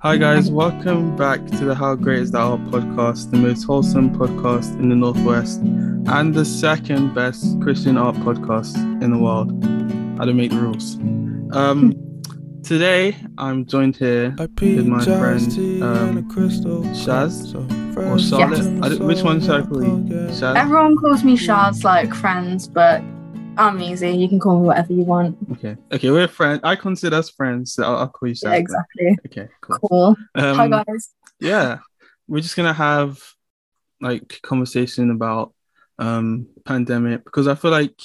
Hi, guys, welcome back to the How Great Is That Art podcast, the most wholesome podcast in the Northwest, and the second best Christian art podcast in the world. I don't make the rules. Um, today, I'm joined here with my friend um, Chaz or Charlotte. I which one should I call you? Chaz? Everyone calls me Chaz, like friends, but I'm easy. You can call me whatever you want. Okay, okay, we're friends. I consider us friends, so I'll, I'll call you Chaz. Yeah, exactly. Okay, cool. Cool. Hi Um, guys. yeah we're just gonna have like conversation about um pandemic because i feel like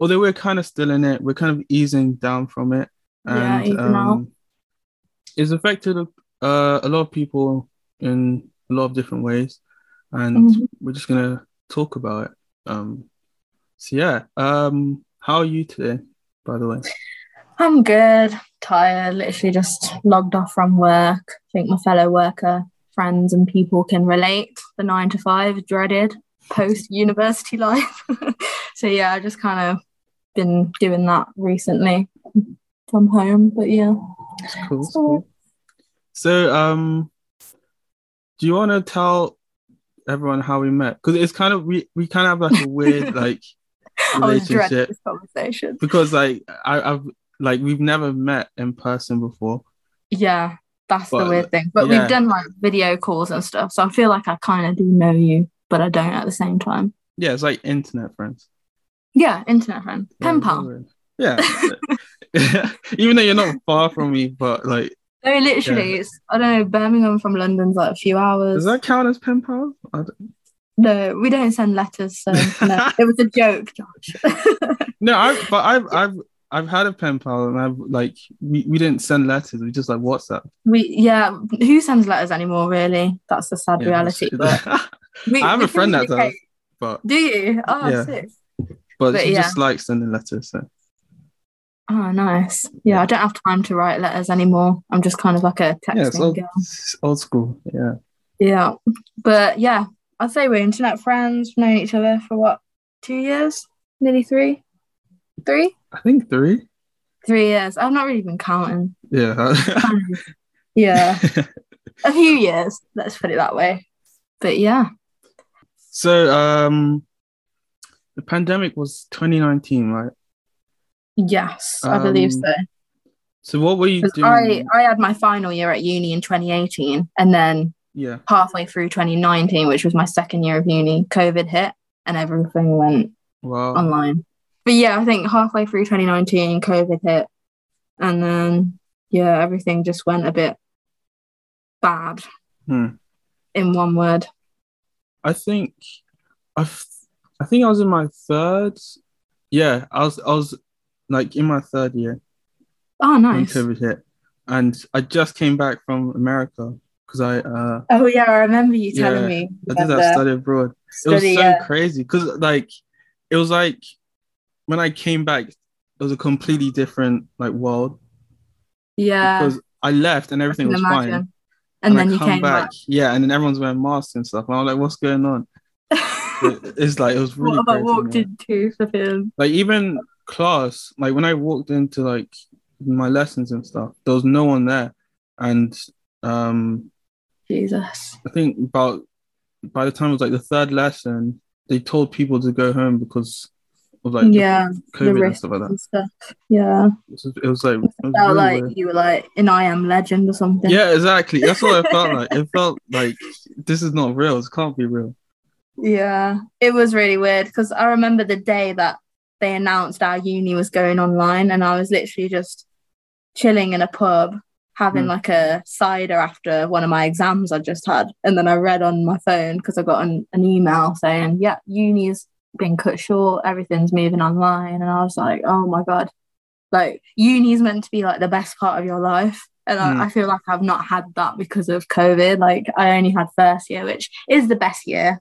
although we're kind of still in it we're kind of easing down from it Yeah, and now. um it's affected uh, a lot of people in a lot of different ways and Mhm. we're just gonna talk about it um so yeah um how are you today by the way I'm good. Tired. Literally just logged off from work. I think my fellow worker friends and people can relate. The nine to five dreaded post university life. so yeah, I just kind of been doing that recently from home. But yeah. It's cool, So- cool. So, um, do you want to tell everyone how we met? Because it's kind of we we kind of have like a weird like I was dreading relationship this conversation. because like I, I've like we've never met in person before. Yeah, that's But, the weird thing. But yeah. we've done like video calls and stuff, so I feel like I kind of do know you, but I don't at the same time. Yeah, it's like internet friends. Yeah, internet friend, Yeah, pen pal. Yeah. Even though you're not far from me, but like, No, literally, it's I don't know. Birmingham from London's like a few hours. does that count as pen pal? No, we don't send letters, so no. it was a joke, Josh. No, I but I've I've I've had a pen pal and I've like we, we didn't send letters, we just like WhatsApp. we yeah, who sends letters anymore? Really, that's the sad Yeah, reality. But we, I have a friend that does, but Do you? Oh, Yeah. sick. but, But she yeah. just likes sending letters. So Oh, nice. Yeah, I don't have time to write letters anymore. I'm just kind of like a texting yeah, old, girl. it's old school. Yeah, Yeah, but yeah, I'd say we're internet friends. We've known each other for what, two years? Nearly three? Three? I think three. Three years. I've not really been counting. Yeah. Yeah, a few years. Let's put it that way. But yeah, so um, the pandemic was 2019, right? yes, I believe Um, so. So what were you doing? I I had my final year at uni in 2018, and then yeah. halfway through 2019, which was my second year of uni, COVID hit, and everything went Wow. online. But yeah, I think halfway through 2019, COVID hit, and then yeah, everything just went a bit bad. Hmm. In one word, I think I I think I was in my third. Yeah, I was I was like in my third year oh when nice. COVID hit, and I just came back from America because I uh Oh yeah, I remember you telling Yeah, me. I did that study abroad. It was so yeah. crazy because like it was like when I came back, it was a completely different like world Yeah, because I left and everything was fine. imagine. And, then I you came back. yeah, and then everyone's wearing masks and stuff. And I was like, what's going on? It- it's like it was really what have I walked man. into for film? like even class like when i walked into like my lessons and stuff there was no one there and um Jesus. i think about by the time it was like the third lesson they told people to go home because of like yeah, the covid and stuff like that stuff. Yeah, it was, it like it was felt really like weird. you were like an I Am Legend or something. yeah exactly that's what i felt like it felt like this is not real this can't be real Yeah, it was really weird because I remember the day that they announced our uni was going online, and I was literally just chilling in a pub having Hmm. like a cider after one of my exams I just had. And then I read on my phone because I got an, an email saying, Yeah, uni's been cut short, everything's moving online. And I was like, Oh my God, like uni's meant to be like the best part of your life. And Hmm. I, I feel like I've not had that because of COVID. Like I only had first year, which is the best year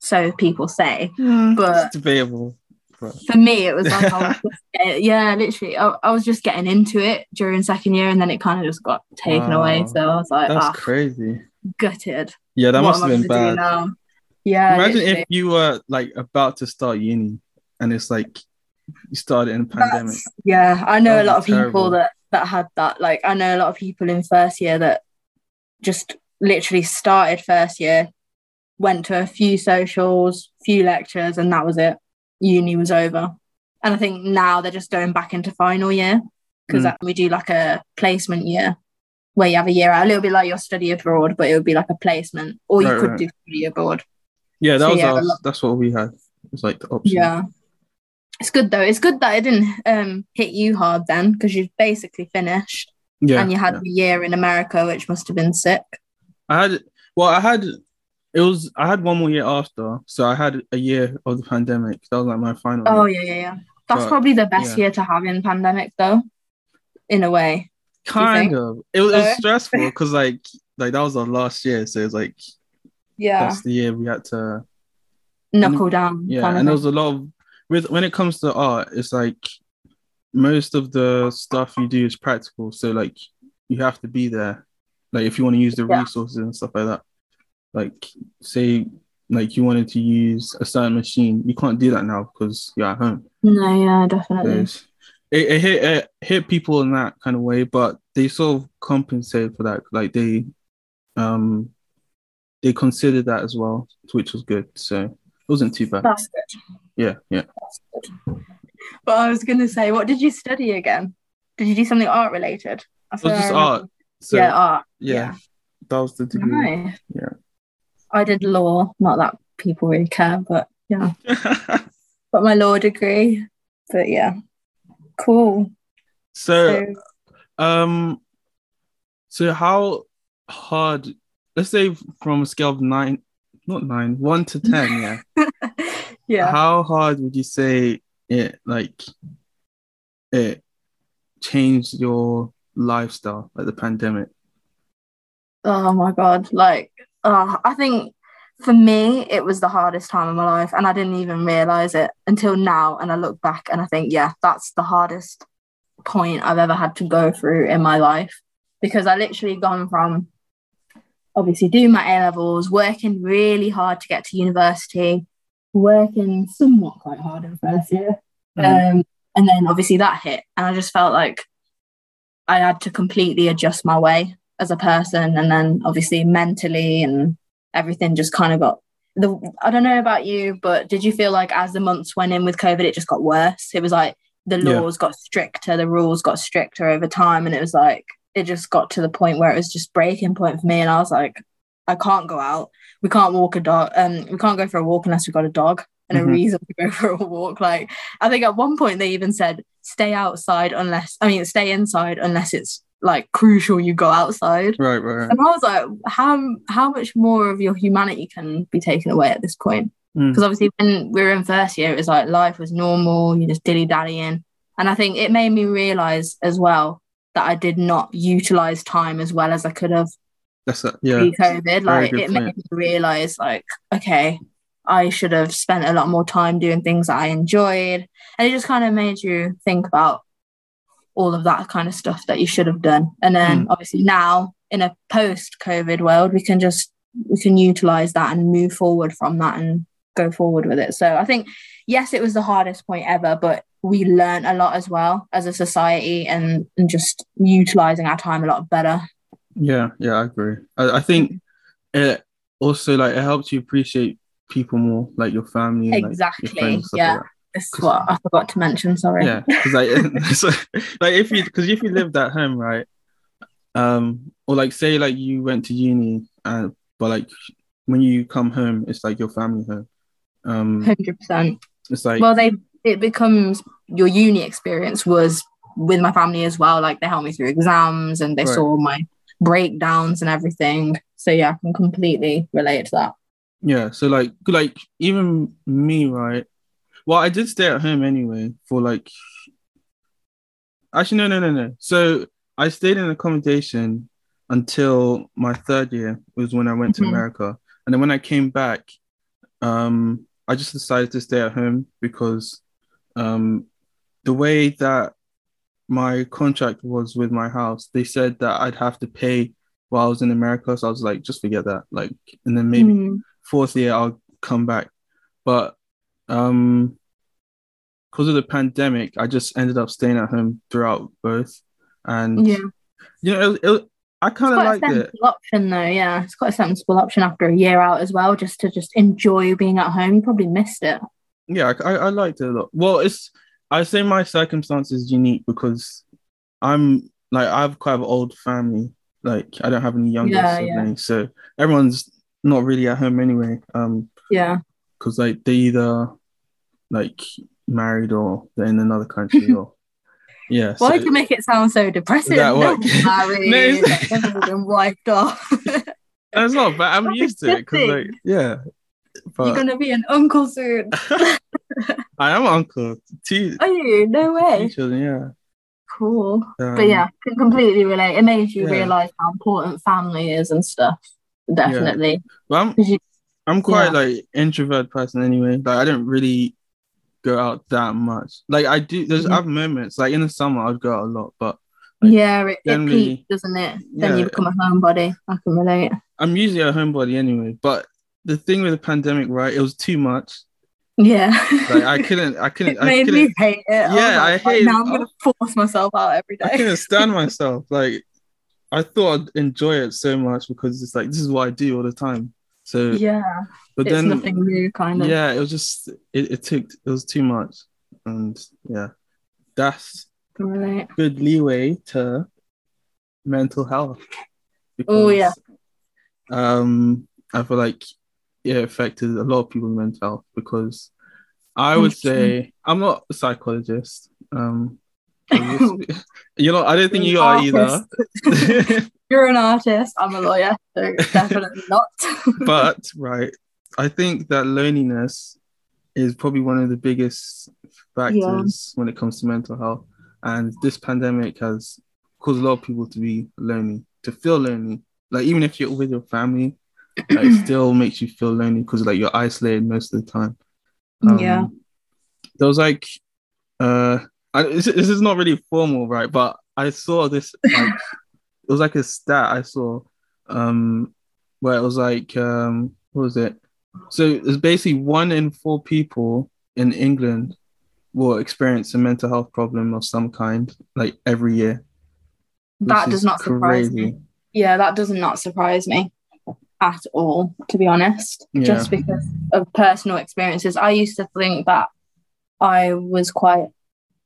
so people say. But- it's debatable but For me, it was like I was just, yeah, literally, I, I was just getting into it during second year, and then it kind of just got taken away. So I was like, that's ah, crazy gutted. yeah that What must have been bad? Yeah, Imagine literally. if you were like about to start uni and it's like you started in a pandemic. That's- yeah, I know That a lot of be people that that had that. Like, I know a lot of people in first year that just literally started first year, went to a few socials, few lectures, and that was it. Uni was over. And I think now they're just going back into final year because Mm. we do like a placement year where you have a year out, a little bit like your study abroad, but it would be like a placement, or you Right, could right. do study abroad. Yeah, that So, was yeah, our, that's what we had. It's like the option. Yeah. It's good though. It's good that it didn't um, hit you hard then because you've basically finished yeah. and you had yeah. a year in America, which must have been sick. I had well, I had it was I had one more year after, so I had a year of the pandemic. That was like my final. Oh year. yeah, yeah, yeah. That's But, probably the best yeah. year to have in pandemic though, in a way. kind of. It was, it was stressful because like like that was our last year, so it's like Yeah, that's the year we had to. knuckle down. Yeah, and there was a lot of with when it comes to art, it's like most of the stuff you do is practical, so like you have to be there. Like if you want to use the Yeah. resources and stuff like that. Like say like you wanted to use a certain machine, you can't do that now because you're at home. no, yeah, definitely. it's- it, it hit it hit people in that kind of way, but they sort of compensated for that. Like they um they considered that as well, which was good. So it wasn't too bad. That's good. Yeah, yeah. That's good. But I was gonna say, what did you study again? Did you do something art related? I It was just art. So yeah, art. yeah, that was the degree. Nice. Yeah. I did law. Not that people really care, but yeah, got my law degree. But yeah, cool. so So, um so how hard let's say from a scale of nine not nine, one to ten, yeah. yeah. How hard would you say it like it changed your lifestyle, like the pandemic? Oh my god, like uh, I think for me it was the hardest time of my life and I didn't even realize it until now and I look back and I think yeah, that's the hardest point I've ever had to go through in my life because I literally gone from obviously doing my A levels, working really hard to get to university, working somewhat quite hard in first year. Mhm. Um, and then obviously that hit, and I just felt like I had to completely adjust my way as a person, and then obviously mentally and everything just kind of got the. I don't know about you, but did you feel like as the months went in with COVID, it just got worse? It was like the Yeah. laws got stricter, the rules got stricter over time, and it was like it just got to the point where it was just breaking point for me, and I was like, I can't go out. We can't walk a dog. Um, we can't go for a walk unless we've got a dog and Mhm. a reason to go for a walk. Like I think at one point they even said stay outside unless I mean stay inside unless it's like crucial you go outside. Right, right, right. And I was like, how how much more of your humanity can be taken away at this point? Mm. Because obviously when we were in first year, it was like life was normal, you just dilly dallying. And I think it made me realise as well that I did not utilise time as well as I could have That's it. Yeah. pre-COVID. Like it made me realize, like, okay, I should have spent a lot more time doing things that I enjoyed, and it just kind of made you think about all of that kind of stuff that you should have done. And then, hmm. obviously, now in a post-COVID world, we can just we can utilize that and move forward from that and go forward with it. So I think, yes, it was the hardest point ever, but we learned a lot as well as a society and, and just utilizing our time a lot better. Yeah, yeah, I agree. I, I think it also like it helps you appreciate people more, like your family, and, like, your Exactly, friends yeah. like. This is what I forgot to mention. Sorry. Yeah, because like, so, like if you because if you lived at home, right, um, or like say like you went to uni, and but like when you come home, it's like your family home. Um, Hundred percent. it's like Well, they it becomes your uni experience was with my family as well. Like they helped me through exams and they Right. saw my breakdowns and everything. So yeah, I can completely relate to that. yeah, so like like even me, right? Well, I did stay at home anyway for like. Actually, no, no, no, no. So I stayed in accommodation until my third year was when I went to Mhm. America, and then when I came back, um, I just decided to stay at home because, um, the way that my contract was with my house, they said that I'd have to pay while I was in America. So I was like, just forget that. Like, and then maybe Mm. fourth year I'll come back. But um because of the pandemic, I just ended up staying at home throughout both. And Yeah. you know, it, it, I kind of a it. sensible option though, yeah. It's quite a sensible option after a year out as well, just to just enjoy being at home. You probably missed it. Yeah, I, I liked it a lot. Well, it's I say my circumstance is unique because I'm like I have quite an old family. Like I don't have any younger Yeah, yeah. siblings, so everyone's not really at home anyway. Um, Yeah. because like they either like married or they're in another country or yeah. Why so- do you make it sound so depressing? That No married, No, it's- like, everyone's been wiped off. That's not bad. I'm That's used to it because like yeah. You're gonna be an uncle soon. I am uncle. Two, Are you? No way. children, yeah. Cool. Um, But yeah, can completely relate. It makes you yeah. realise how important family is and stuff. Definitely. But I'm 'Cause you- I'm quite Yeah. like introvert person anyway. Like I don't really go out that much. Like I do. There's Mhm. other moments. Like in the summer, I'd go out a lot, but Like, yeah, it, it peaks, doesn't it? Then you become a homebody. I can relate. I'm usually a homebody anyway. But the thing with the pandemic, right? It was too much. Yeah. Like I couldn't. I couldn't. it I made couldn't. me hate it. Yeah, I like, right hate- Now I'm gonna force myself out every day. I couldn't stand myself. Like I thought I'd enjoy it so much because it's like this is what I do all the time. So, Yeah, but it's then nothing new, kind of. yeah, it was just it, it took it was too much, and yeah, that's relate. good leeway to mental health. Oh, yeah. Um, I feel like it affected a lot of people's mental health because I would say I'm not a psychologist. Um, you know, I don't think you You're either. You're an artist. I'm a lawyer, so definitely not. but right, I think that loneliness is probably one of the biggest factors when it comes to mental health. And this pandemic has caused a lot of people to be lonely, to feel lonely. Like even if you're with your family, like, it still makes you feel lonely because like you're isolated most of the time. Um, yeah. There was like, uh, I, this, this is not really formal, right? But I saw this. Like, it was like a stat I saw, um, where it was like, um, what was it? So it's basically one in four people in England will experience a mental health problem of some kind, like every year. That does not surprise me. Yeah, that does not surprise me at all, to be honest. Yeah. Just because of personal experiences. I used to think that I was quite,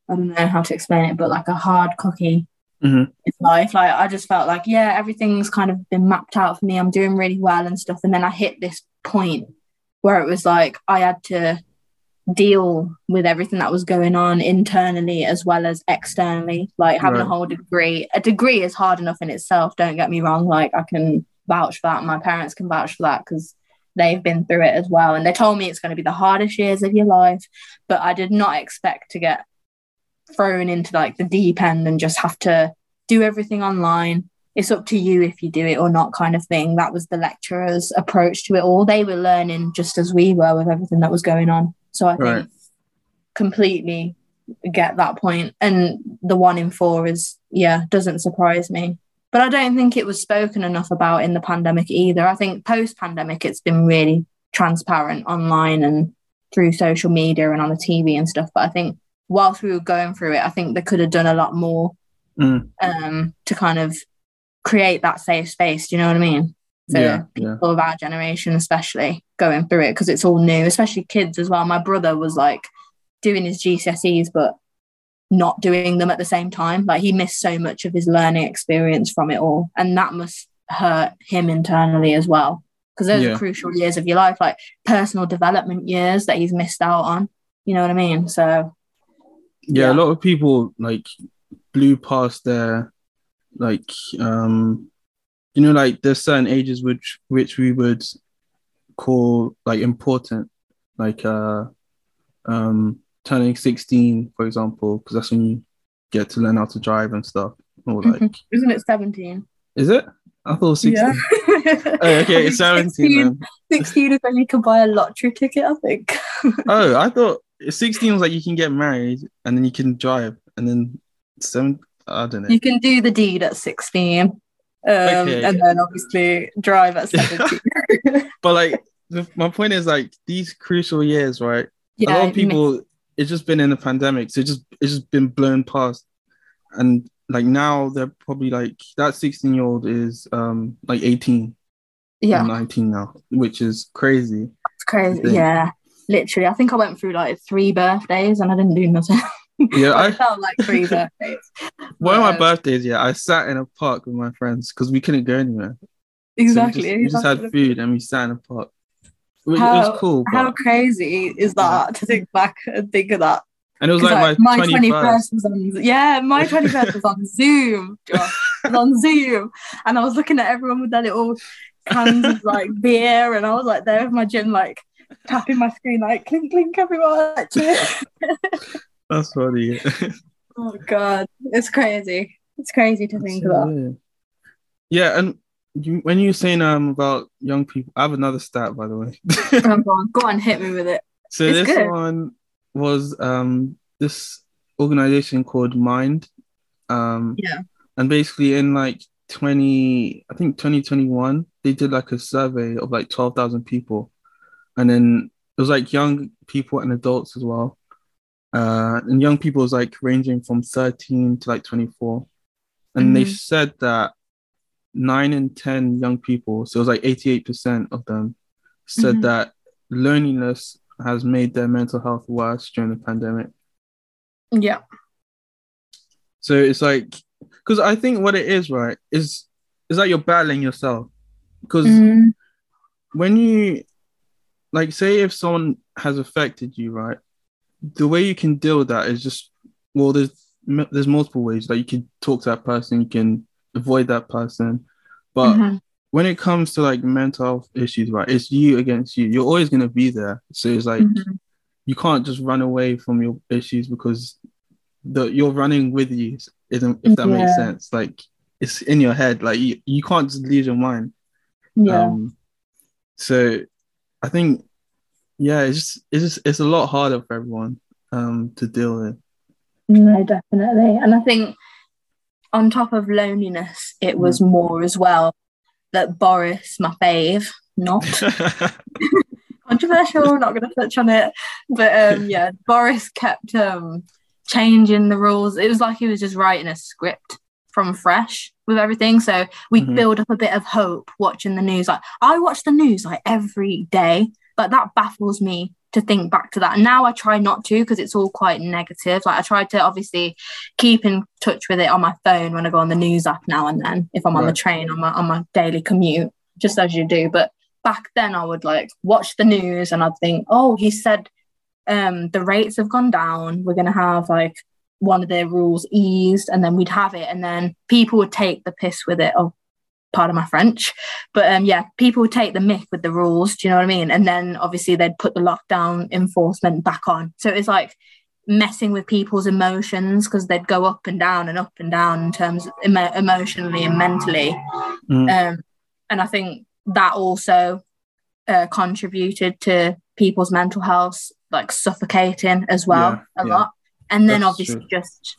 I don't know how to explain it, but like a hard cookie Mhm. in life. Like I just felt like, yeah, everything's kind of been mapped out for me. I'm doing really well and stuff. And then I hit this point where it was like I had to deal with everything that was going on internally as well as externally like having a whole degree a degree is hard enough in itself don't get me wrong like i can vouch for that my parents can vouch for that because they've been through it as well and they told me it's going to be the hardest years of your life but i did not expect to get thrown into like the deep end and just have to do everything online. It's up to you if you do it or not kind of thing. That was the lecturer's approach to it all. They were learning just as we were with everything that was going on. So i think completely get that point. point and the one in four is yeah doesn't surprise me. But i don't think it was spoken enough about in the pandemic either. I think post pandemic it's been really transparent online and through social media and on the tv and stuff. But i think whilst we were going through it i think they could have done a lot more Mm. um to kind of create that safe space do you know what i mean for Yeah, yeah. people of our generation especially going through it because it's all new especially kids as well my brother was like doing his gcse's but not doing them at the same time like he missed so much of his learning experience from it all and that must hurt him internally as well because those Yeah. are crucial years of your life like personal development years that he's missed out on you know what i mean so yeah, Yeah. a lot of people like blew past their like um you know like there's certain ages which which we would call like important. Like uh um turning 16 for example because that's when you get to learn how to drive and stuff or like isn't it 17 is it? I thought it was 16 yeah oh, okay it's 17 16, 16 is when you can buy a lottery ticket i think. Oh i thought 16 was like you can get married and then you can drive and then seven i don't know You can do the deed at 16. Um, Okay. And then obviously drive at 17. but like the, my point is like these crucial years right yeah, a lot of people it's just been in the pandemic so it's just it's just been blown past and like now they're probably like that 16 year old is um like 18 Yeah, 19 now, which is crazy. it's crazy. Yeah, literally. I think I went through like three birthdays and I didn't do nothing. Yeah, I I felt like three birthdays. one of my Um, birthdays, yeah, I sat in a park with my friends because we couldn't go anywhere. So we Exactly. just, we just had food and we sat in a park. It How- was cool. How crazy is that to think back and think of that? and it was like, my, 21st. 21st was on yeah, my 21st was on Zoom. Josh. Was on Zoom. And I was looking at everyone with their little cans of like beer and I was like there with my gin like tapping my screen like clink clink everyone. That's funny. Oh god. It's crazy. It's crazy to think about. yeah. yeah, and you, when you were saying um about young people, I have another stat by the way. Oh, go on, go on, hit me with it. so It's this good. one was um this organization called Mind. Um Yeah. and basically in like 20 I think 2021 they did like a survey of like 12,000 people and then it was like young people and adults as well. Uh and young people was like ranging from 13 to like 24. And they Mhm. said that nine in 10 young people, so it was like 88% of them, said Mhm. that loneliness has made their mental health worse during the pandemic. Yeah. So it's like, because I think what it is, right, is is that you're battling yourself. Because Mhm. when you, like, say if someone has affected you, right, the way you can deal with that is just, well, there's there's multiple ways. Like you can talk to that person, you can avoid that person, but Mhm. when it comes to like mental health issues, right, it's you against you. You're always gonna be there. So it's like Mhm. you can't just run away from your issues because the you're running with you. Isn't if that makes sense? Like it's in your head. Like you, you can't just lose your mind. Yeah. Um, so I think yeah, it's just it's just it's a lot harder for everyone um to deal with. No, definitely. And I think on top of loneliness, it was more as well that Boris, my fave, not controversial, not going to touch on it, but um, yeah, Boris kept um, changing the rules. It was like he was just writing a script from fresh with everything. So we Mhm. build up a bit of hope watching the news. Like I watch the news like every day, but that baffles me to think back to that. And now I try not to because it's all quite negative. Like I try to obviously keep in touch with it on my phone when I go on the news app now and then if I'm on the train on my on my daily commute, just as you do. But back then I would like watch the news and I'd think, oh, he said um the rates have gone down. We're gonna have like one of their rules eased, and then we'd have it, and then people would take the piss with it. Oh, part of my French, but um, yeah, people would take the mick with the rules. Do you know what I mean? And then obviously they'd put the lockdown enforcement back on. So it's like messing with people's emotions because they'd go up and down and up and down in terms of emo- emotionally and mentally. Mm. Um, and I think that also uh, contributed to people's mental health, like suffocating as well Yeah, a yeah. lot. And then That's obviously true. just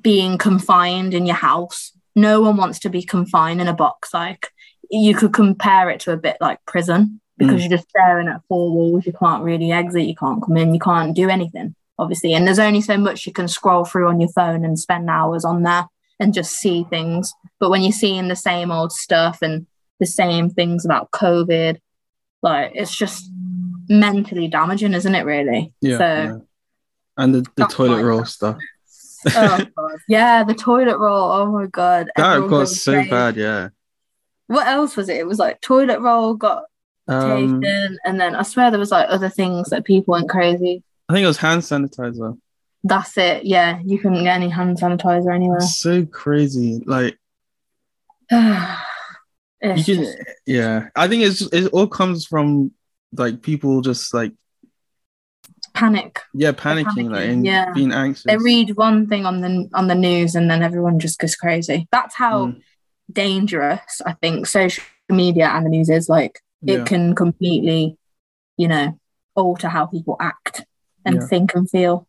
being confined in your house. No one wants to be confined in a box. Like you could compare it to a bit like prison because Mm. you're just staring at four walls. You can't really exit. You can't come in. You can't do anything, obviously. And there's only so much you can scroll through on your phone and spend hours on there and just see things. But when you're seeing the same old stuff and the same things about COVID, like it's just mentally damaging, isn't it? Really. Yeah, So yeah. And the, the toilet fine. roll stuff. oh god. Yeah, the toilet roll. Oh my god. That Everyone got so crazy. bad, yeah. What else was it? It was like toilet roll got Um, taken, and then I swear there was like other things that people went crazy. I think it was hand sanitizer. That's it. Yeah, you couldn't get any hand sanitizer anywhere. It's so crazy. Like can, yeah. I think it's it all comes from like people just like panic. yeah panicking, like and yeah. being anxious. They read one thing on the on the news, and then everyone just goes crazy. That's how Mm, dangerous I think social media and the news is. Like it yeah. can completely, you know, alter how people act and Yeah. think and feel.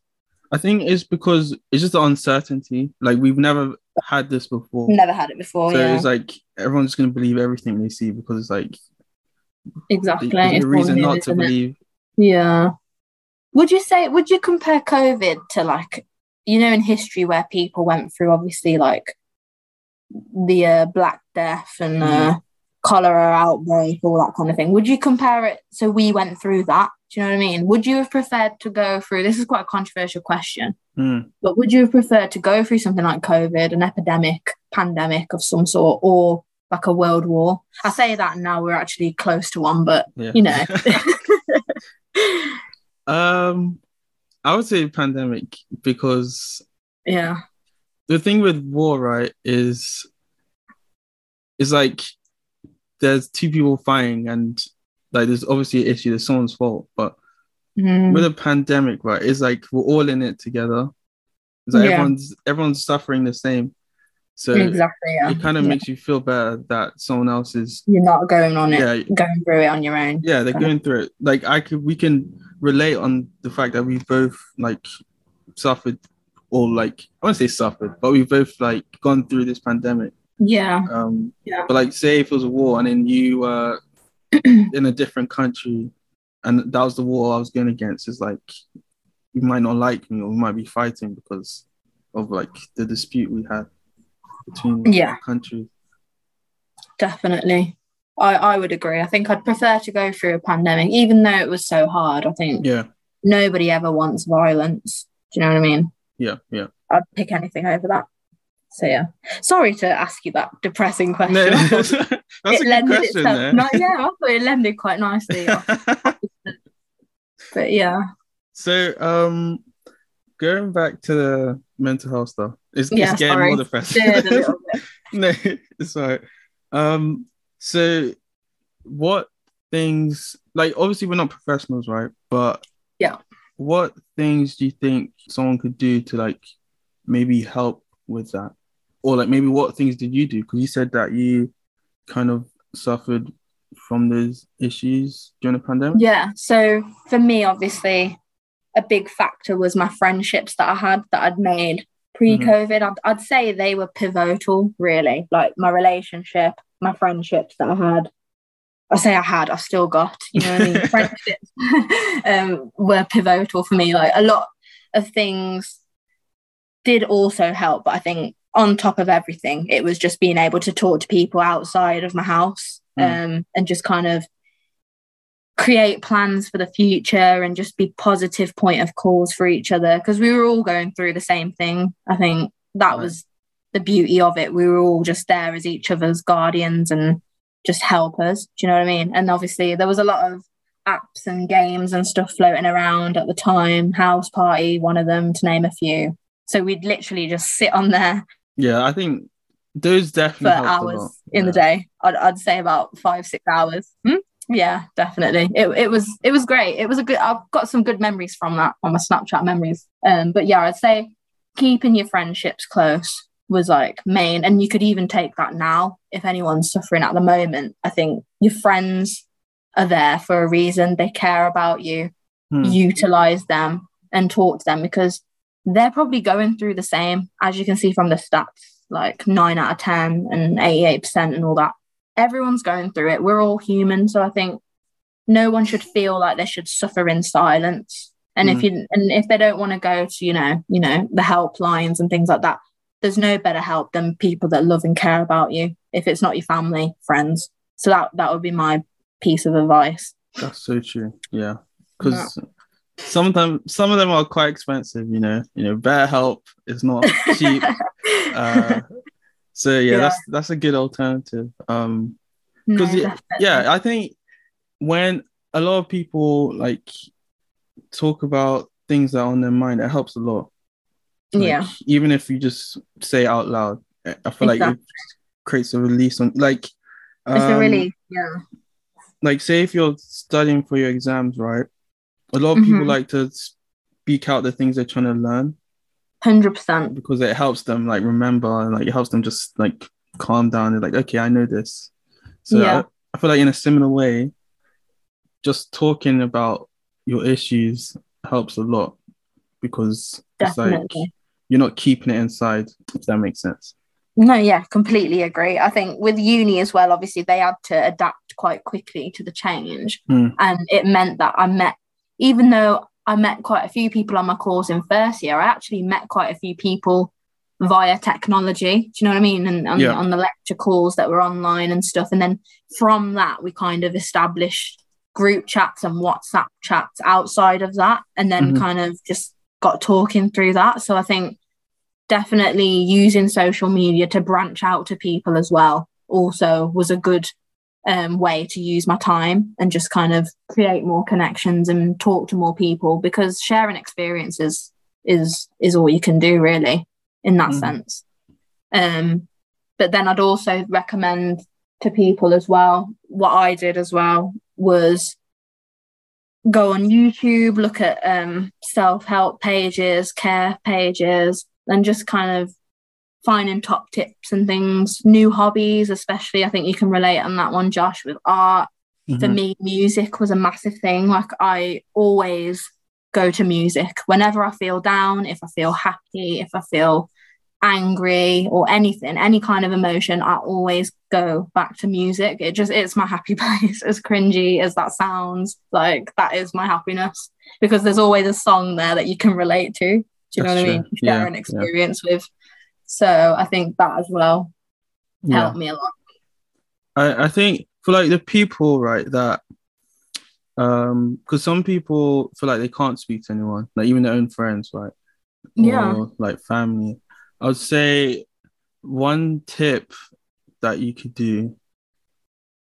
I think it's because it's just the uncertainty. Like we've never had this before. Never had it before. so yeah, it's like everyone's gonna believe everything they see because it's like exactly. there's It's a reason not to isn't it? believe. Yeah. Would you say? Would you compare COVID to like you know in history where people went through obviously like the uh, Black Death and uh, cholera outbreak, all that kind of thing. Would you compare it? So we went through that. Do you know what I mean? Would you have preferred to go through? This is quite a controversial question, Mm. but would you have preferred to go through something like COVID, an epidemic, pandemic of some sort, or like a world war? I say that now we're actually close to one, but Yeah. you know, um, I would say pandemic because yeah, the thing with war, right, is is like there's two people fighting and like there's obviously an issue, there's someone's fault. But Mm, with a pandemic, right, it's like we're all in it together. It's like Yeah. everyone's everyone's suffering the same. So exactly. Yeah, it kind of Yeah. makes you feel better that someone else is you're not going on it, yeah going through it on your own. yeah they're of- going through it like i could we can relate on the fact that we both like suffered or like i won't say suffered but we've both like gone through this pandemic Yeah, um Yeah. but like say if it was a war and then you uh in a different country and that was the war i was going against is like you might not like me or we might be fighting because of like the dispute we had between Yeah. countries definitely. I, I would agree. I think I'd prefer to go through a pandemic, even though it was so hard. I think yeah nobody ever wants violence. Do you know what I mean? yeah yeah I'd pick anything over that. So yeah. Sorry to ask you that depressing question. no, that's, that's a good lended question itself- yeah, I thought it lended quite nicely. but yeah. So, um, going back to the mental health stuff, it's, Yeah, it's getting sorry. more depressing. Steered a little bit. no, it's all right. Um, so what things like obviously we're not professionals, right? But Yeah. what things do you think someone could do to like maybe help with that, or like maybe what things did you do? Because you said that you kind of suffered from those issues during the pandemic. Yeah. So for me, obviously, a big factor was my friendships that I had that I'd made pre COVID. Mm-hmm. I'd, I'd say they were pivotal, really. Like my relationship, my friendships that I had. I say I had—I've still got, you know what I mean? friendships um, were pivotal for me. Like a lot of things did also help, but I think on top of everything, it was just being able to talk to people outside of my house um, and just kind of create plans for the future and just be positive point of calls for each other because we were all going through the same thing. I think that Right. was the beauty of it. We were all just there as each other's guardians and just helpers. Do you know what I mean? And obviously, there was a lot of apps and games and stuff floating around at the time. Houseparty, one of them, to name a few. So we'd literally just sit on there Yeah, I think those for definitely a hours in the day. I'd, I'd say about five, six hours. Hmm? Yeah, definitely. It, it was it was great. It was a good. I've got some good memories from that on my Snapchat memories. Um, but yeah, I'd say keeping your friendships close was like main, and you could even take that now if anyone's suffering at the moment. I think your friends are there for a reason. They care about you. Hmm. Utilize them and talk to them because they're probably going through the same, as you can see from the stats, like nine out of 10 and 88% and all that. Everyone's going through it. We're all human. So I think no one should feel like they should suffer in silence. And if Mm. you and if they don't want to go to, you know, you know, the helplines and things like that, there's no better help than people that love and care about you. If it's not your family, friends. So that that would be my piece of advice. That's so true. Yeah, because sometimes some of them are quite expensive. You know, you know, BetterHelp is not cheap. uh, so yeah, Yeah. that's that's a good alternative. Um, No, 'cause yeah, yeah, I think when a lot of people like talk about things that are on their mind, it helps a lot. Like, yeah, even if you just say it out loud, I feel like it creates a release on like. it's a um, really yeah. like say if you're studying for your exams, right? A lot of people Mhm. like to speak out the things they're trying to learn Hundred percent. because it helps them like remember and like it helps them just like calm down. They're like, okay, I know this. So Yeah. I, I feel like in a similar way, just talking about your issues helps a lot because it's like Definitely. You're not keeping it inside, if that makes sense. No, yeah, completely agree. I think with uni as well, obviously they had to adapt quite quickly to the change. Hmm. And it meant that I met, even though I met quite a few people on my course in first year. I actually met quite a few people via technology. Do you know what I mean? And on, Yeah. on the lecture calls that were online and stuff. And then from that, we kind of established group chats and WhatsApp chats outside of that, and then Mhm. kind of just got talking through that. So I think definitely using social media to branch out to people as well also was a good um, way to use my time and just kind of create more connections and talk to more people because sharing experiences is is all you can do really in that Mhm. sense um but then i'd also recommend to people as well what i did as well was go on youtube look at um self-help pages care pages and just kind of finding top tips and things. New hobbies especially i think you can relate on that one josh with art. For Mhm. me music was a massive thing. Like i always go to music. Whenever i feel down if i feel happy if i feel angry or anything any kind of emotion i always go back to music. It just it's my happy place as cringy as that sounds. Like that is my happiness because there's always a song there that you can relate to do you know what i mean share Yeah, an yeah. experience with so i think that as well Yeah. helped me a lot I, I think for like the people, right, that um because some people feel like they can't speak to anyone, like even their own friends, right? Yeah. Or like family. I would say one tip that you could do.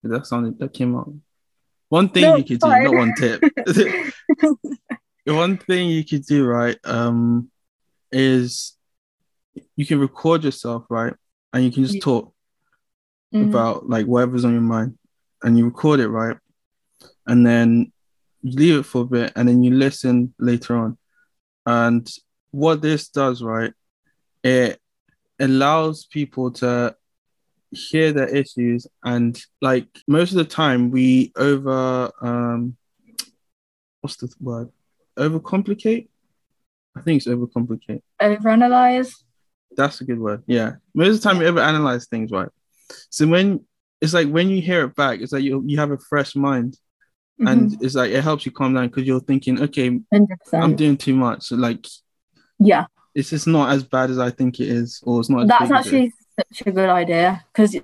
That sounded that came out. One thing No, you could do, not one tip. The one thing you could do, right, um, is you can record yourself, right, and you can just talk Mhm. about like whatever's on your mind, and you record it, right, and then you leave it for a bit, and then you listen later on, and what this does, right, it allows people to hear their issues, and like most of the time we over um, what's the word, overcomplicate. I think it's overcomplicate. overanalyze That's a good word. Yeah. Most of the time, we overanalyze things, right? So when it's like when you hear it back, it's like you you have a fresh mind, and Mhm. it's like it helps you calm down because you're thinking, okay, 100%. I'm doing too much. So, like yeah it's just not as bad as I think it is, or it's not. That's as it is. actually such a good idea because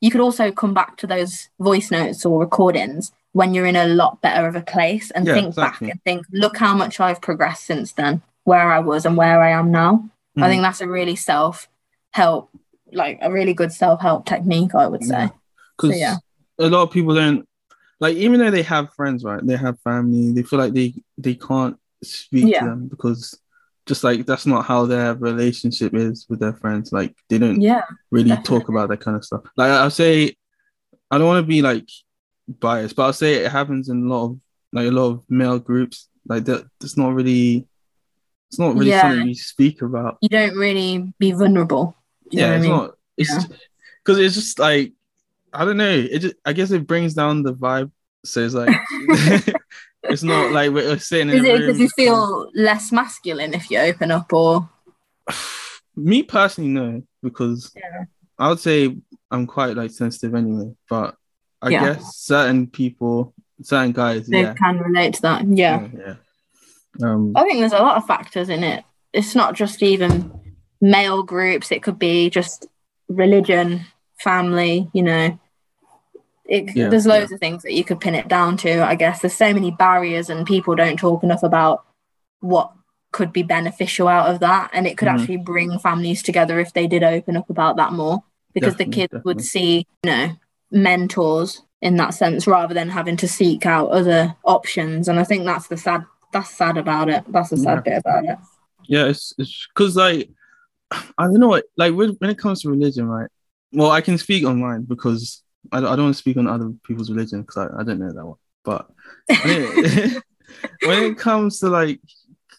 you could also come back to those voice notes or recordings when you're in a lot better of a place and Yeah, think exactly. back and think look how much i've progressed since then where i was and where i am now i Mhm. think that's a really self help like a really good self help technique i would say Yeah. because yeah. a lot of people don't like even though they have friends right they have family they feel like they they can't speak Yeah. to them because just like that's not how their relationship is with their friends like they don't yeah really definitely. talk about that kind of stuff like i'll say i don't want to be like biased but i'll say it happens in a lot of like a lot of male groups like that it's not really it's not really Yeah. something you speak about you don't really be vulnerable Do you know yeah, it's I mean? not. It's Yeah. because it's just like I don't know. It just I guess it brings down the vibe. So it's like it's not like we're sitting in is it because you feel less masculine if you open up or Me personally, no, because Yeah. I would say I'm quite like sensitive anyway. But I Yeah. guess certain people, certain guys, they yeah, can relate to that yeah yeah. Um, I think there's a lot of factors in it. It's not just even male groups, it could be just religion, family, you know. It, Yeah, there's loads of things that you could pin it down to. I guess there's so many barriers, and people don't talk enough about what could be beneficial out of that. And it could Mhm. actually bring families together if they did open up about that more because the Definitely, kids would see, you know, mentors in that sense rather than having to seek out other options. And I think that's the sad that's sad about it. That's the sad bit about it. yeah, it's it's because like I don't know what like when, when it comes to religion, right? Well, I can speak on mine because I don't, I don't want to speak on other people's religion because I, I don't know that one. But when it, when it comes to like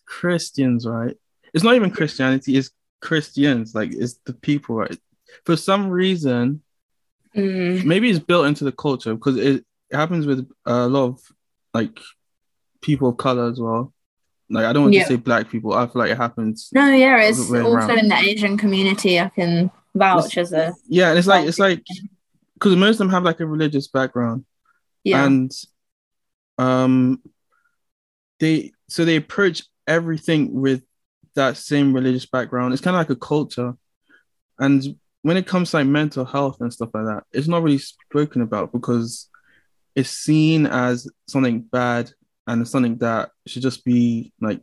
Christians, right? It's not even Christianity; it's Christians. Like it's the people, right? For some reason, Mm, maybe it's built into the culture because it, it happens with a lot of like people of color as well. Like I don't want to say black people. I feel like it happens. No, yeah, it's also around. in the Asian community. I can vouch as a Yeah, and it's like it's like because most of them have like a religious background, yeah. and um, they so they approach everything with that same religious background. It's kind of like a culture, and when it comes to like mental health and stuff like that, it's not really spoken about because it's seen as something bad and something that should just be like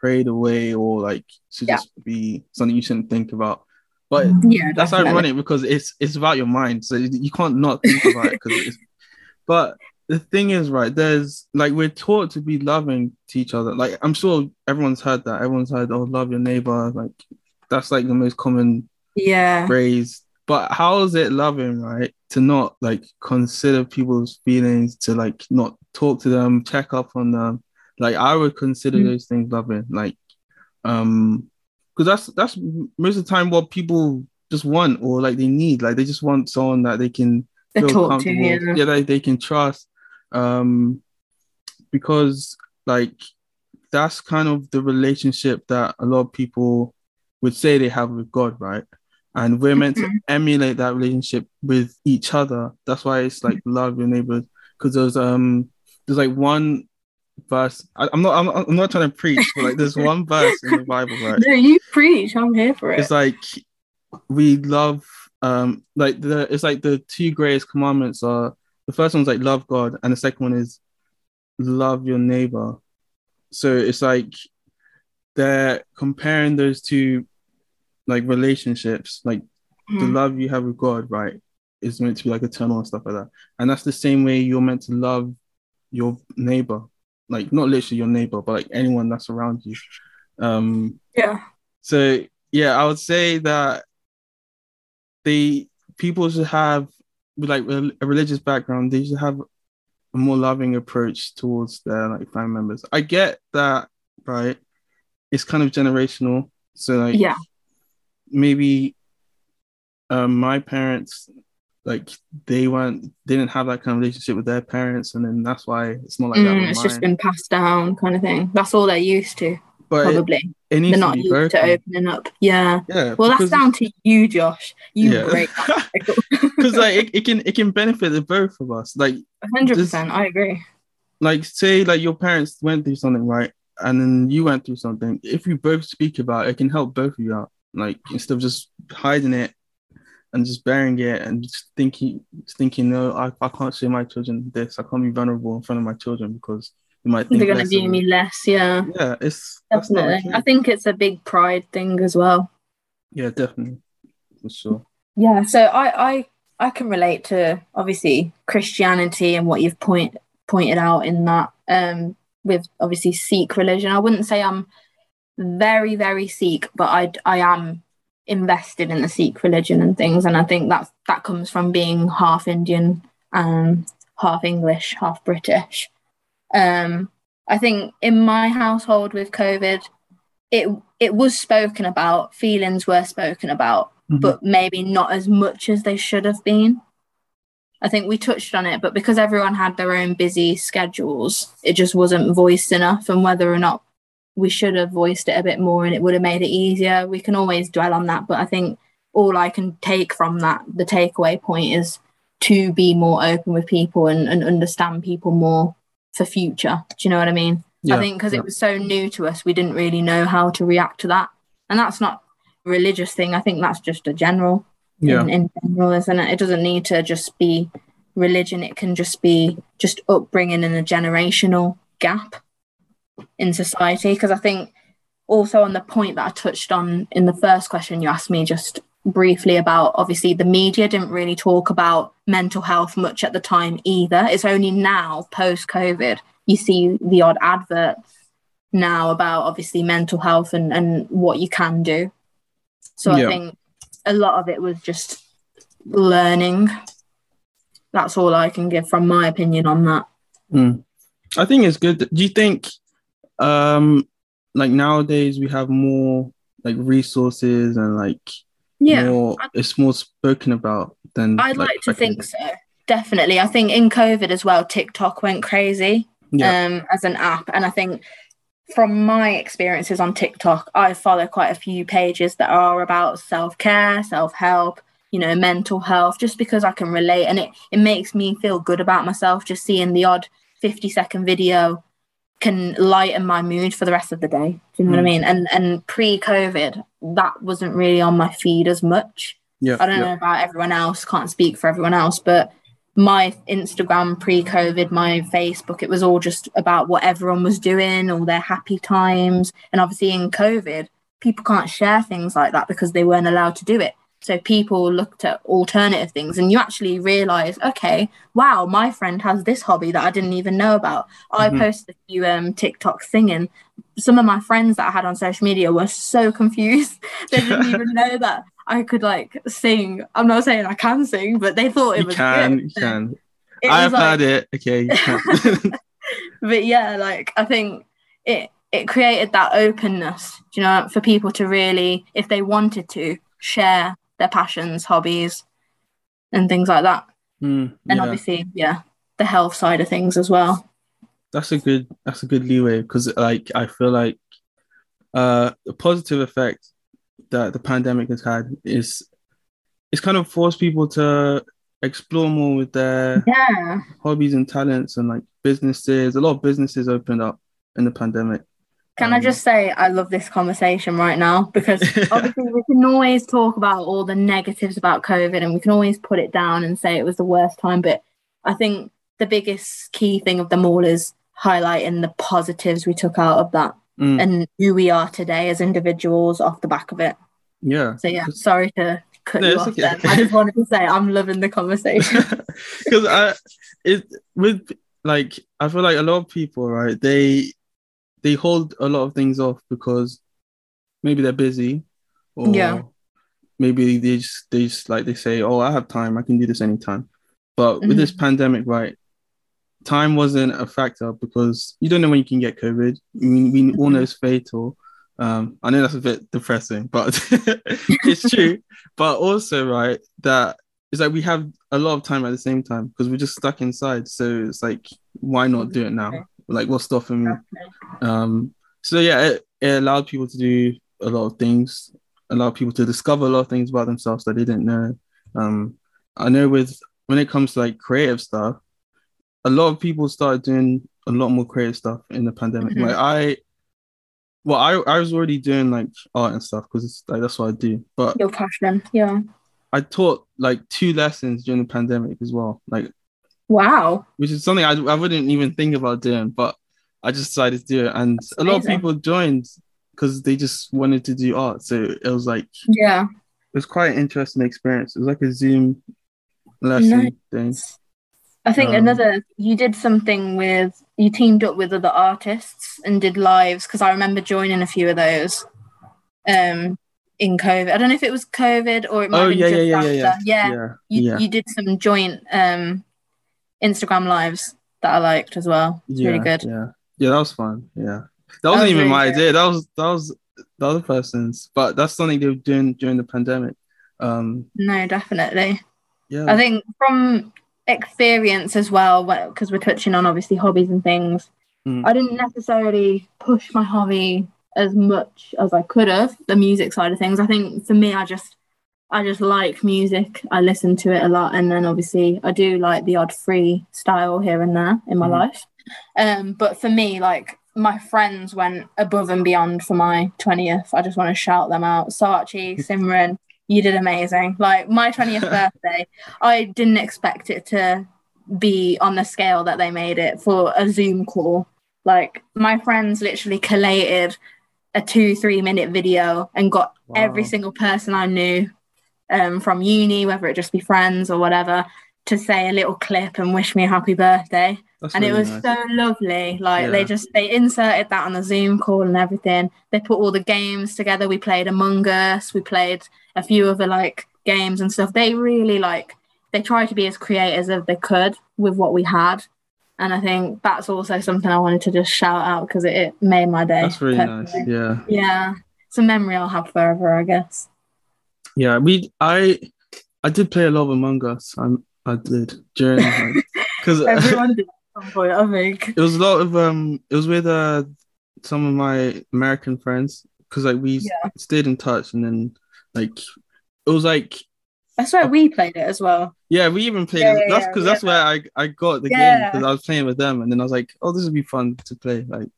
prayed away or like should Yeah. just be something you shouldn't think about. But Yeah, that's definitely. ironic because it's it's about your mind, so you can't not think about it. Because but the thing is, right? There's like we're taught to be loving to each other. Like I'm sure everyone's heard that. Everyone's heard, "Oh, love your neighbor." Like that's like the most common Yeah. raised But how is it loving, right? To not like consider people's feelings, to like not talk to them, check up on them. Like I would consider Mm. those things loving. Like, um, because that's that's most of the time what people just want or like they need. Like they just want someone that they can To feel talk to, comfortable, yeah. yeah, that they can trust. Um, because like that's kind of the relationship that a lot of people would say they have with God, right? And we're meant to Mhm. emulate that relationship with each other. That's why it's like love your neighbors. Because there's um there's like one verse. I, I'm not I'm, not- I'm not trying to preach, but like there's one verse in the Bible, right? No, you preach. I'm here for it. It's like we love um like the it's like the two greatest commandments are the first one's like love God and the second one is love your neighbor. So it's like they're comparing those two like relationships, like the Mhm. love you have with God, right, is meant to be like eternal and stuff like that. And that's the same way you're meant to love your neighbor, like not literally your neighbor, but like anyone that's around you. Um, Yeah. so yeah, I would say that the people should have like a a religious background, they should have a more loving approach towards their like family members. I get that, right? It's kind of generational. So like Yeah. Maybe um my parents like they weren't they didn't have that kind of relationship with their parents and then that's why it's not like that Mm, it's just been passed down, kind of thing. That's all they're used to, but probably. it they're to not used broken. to opening up. Yeah. yeah Well, that's down to you, Josh. You yeah. break that because like it, it can it can benefit the both of us like 100%. I agree. like say like your parents went through something right and then you went through something if you both speak about it, it can help both of you out like instead of just hiding it and just bearing it and just thinking just thinking no I, I can't show my children this I can't be vulnerable in front of my children because they might think They're going to less view me less. Yeah. yeah it's Definitely. I think it's a big pride thing as well. yeah definitely for sure Yeah, so I I I can relate to obviously Christianity and what you've point pointed out in that um with obviously Sikh religion. I wouldn't say I'm very very Sikh, but I I am invested in the Sikh religion and things, and I think that that comes from being half Indian and half English, half British. Um, I think in my household with COVID, it it was spoken about, feelings were spoken about, Mhm. but maybe not as much as they should have been. I think we touched on it, but because everyone had their own busy schedules, it just wasn't voiced enough. And whether or not we should have voiced it a bit more and it would have made it easier, we can always dwell on that. But I think all I can take from that, the takeaway point is to be more open with people and, and understand people more for future. Do you know what I mean? Yeah, I think because yeah. it was so new to us, we didn't really know how to react to that. And that's not a religious thing. I think that's just a general yeah in, in general, isn't it? It doesn't need to just be religion. It can just be just upbringing and a generational gap in society. Because I think also on the point that I touched on in the first question you asked me just briefly about obviously the media didn't really talk about mental health much at the time either. It's only now post COVID you see the odd adverts now about obviously mental health and, and what you can do. So Yeah. I think a lot of it was just learning. That's all I can give from my opinion on that. Mm. I think it's good. Do you think, um, like nowadays we have more like resources and like yeah, more, it's more spoken about than I'd like, to think so. Definitely. I think in COVID as well, TikTok went crazy Yeah, um, as an app. And I think from my experiences on TikTok, I follow quite a few pages that are about self care, self help, you know, mental health, just because I can relate. And it, it makes me feel good about myself just seeing the odd 50 second video can lighten my mood for the rest of the day. Do you know what I Mm. mean? And and pre-COVID, that wasn't really on my feed as much. Yeah. I don't yeah. know about everyone else, can't speak for everyone else, but my Instagram pre COVID, my Facebook, it was all just about what everyone was doing, all their happy times. And obviously, in COVID, people can't share things like that because they weren't allowed to do it. So people looked at alternative things, and you actually realize, okay, wow, my friend has this hobby that I didn't even know about. I Mhm. posted a few um, TikTok singing. Some of my friends that I had on social media were so confused; they didn't even know that I could like sing. I'm not saying I can sing, but they thought it You was can, good. you can. I've like- heard it. Okay, but yeah, like I think it it created that openness, you know, for people to really, if they wanted to, share their passions, hobbies, and things like that. Mm, And yeah. obviously, yeah, the health side of things as well. that's a good that's a good leeway because like I feel like uh the positive effect that the pandemic has had is it's kind of forced people to explore more with their Yeah, hobbies and talents and like businesses. A lot of businesses opened up in the pandemic. Can I Um, just say I love this conversation right now because obviously we can always talk about all the negatives about COVID and we can always put it down and say it was the worst time. But I think the biggest key thing of them all is highlighting the positives we took out of that Mm, and who we are today as individuals off the back of it. yeah. So yeah, sorry to cut No, you off okay. then. I just wanted to say I'm loving the conversation. because I it with like I feel like a lot of people right they they hold a lot of things off because maybe they're busy or Yeah. maybe they just they just like they say oh I have time. I can do this anytime. But with this pandemic right time wasn't a factor because you don't know when you can get COVID. I mean, we all know it's fatal. Um I know that's a bit depressing but it's true. But also right that it's like we have a lot of time at the same time because we're just stuck inside. So it's like why not do it now like what's stopping me? Um so yeah it, it allowed people to do a lot of things allowed people to discover a lot of things about themselves that they didn't know. Um i know with when it comes to like creative stuff a lot of people started doing a lot more creative stuff in the pandemic. Mhm. like i well i i was already doing like art and stuff because it's like that's what i do. But Your passion, yeah. I taught like two lessons during the pandemic as well, like Wow. which is something I, I wouldn't even think about doing, but I just decided to do it, and a lot of people joined because they just wanted to do art. So it was like yeah, it was quite an interesting experience. It was like a Zoom lesson thing. I think Um, another you did something with you teamed up with other artists and did lives because I remember joining a few of those um in COVID. I don't know if it was COVID or it might Oh have been yeah, just yeah, yeah, after. yeah, yeah, Yeah, You, yeah, you did some joint um Instagram lives that I liked as well. It's really good. Yeah, yeah, that was fun. Yeah, that wasn't was even really my good. idea. That was that was the other person's, but that's something they were doing during the pandemic. Um, No, definitely. yeah, I think from experience as well, because we're touching on obviously hobbies and things, Mm. I didn't necessarily push my hobby as much as I could have, the music side of things. I think for me, I just I just like music. I listen to it a lot, and then obviously I do like the odd free style here and there in my Mhm. life. Um, but for me, like my friends went above and beyond for my twentieth. I just want to shout them out. Sachi, Simran, you did amazing. Like my twentieth birthday, I didn't expect it to be on the scale that they made it for a Zoom call. Like my friends literally collated a two, three minute video and got every single person I knew um, from uni, whether it just be friends or whatever, to say a little clip and wish me a happy birthday. that's and it was nice. so lovely. Like they just they inserted that on the Zoom call and everything. They put all the games together. We played Among Us. We played a few other like games and stuff. They really like they tried to be as creative as they could with what we had. And I think that's also something I wanted to just shout out because it, it made my day. That's really nice. Yeah. Yeah. It's a memory I'll have forever, I guess. Yeah, we I I did play a lot of Among Us. I'm I did during because Everyone did at some point, I think. it was a lot of um it was with uh some of my American friends because like we Yeah. stayed in touch and then like it was like that's swear we played it as well. Yeah, we even played Yeah, it. yeah, That's yeah, because that's where I, I got the game because I was playing with them, and then I was like, oh, this would be fun to play. Like,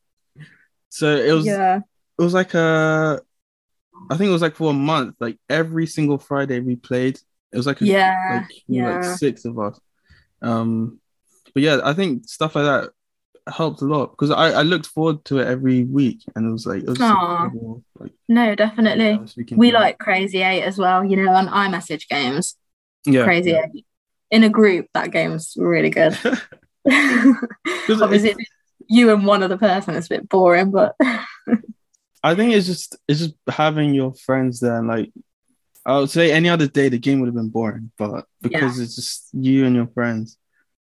so it was yeah. it was like a, I think it was like for a month. Like every single Friday we played. It was like a, Yeah. like, yeah. like six of us. Um, but yeah, I think stuff like that helped a lot because I, I looked forward to it every week, and it was like it was incredible, like No, definitely. yeah, We like Crazy Eight as well, you know, on iMessage games. yeah Crazy yeah. Eight. In a group, that game's really good. Obviously, you and one other person, it's a bit boring, but I think it's just it's just having your friends there. and, Like I would say any other day the game would have been boring, but because it's just you and your friends,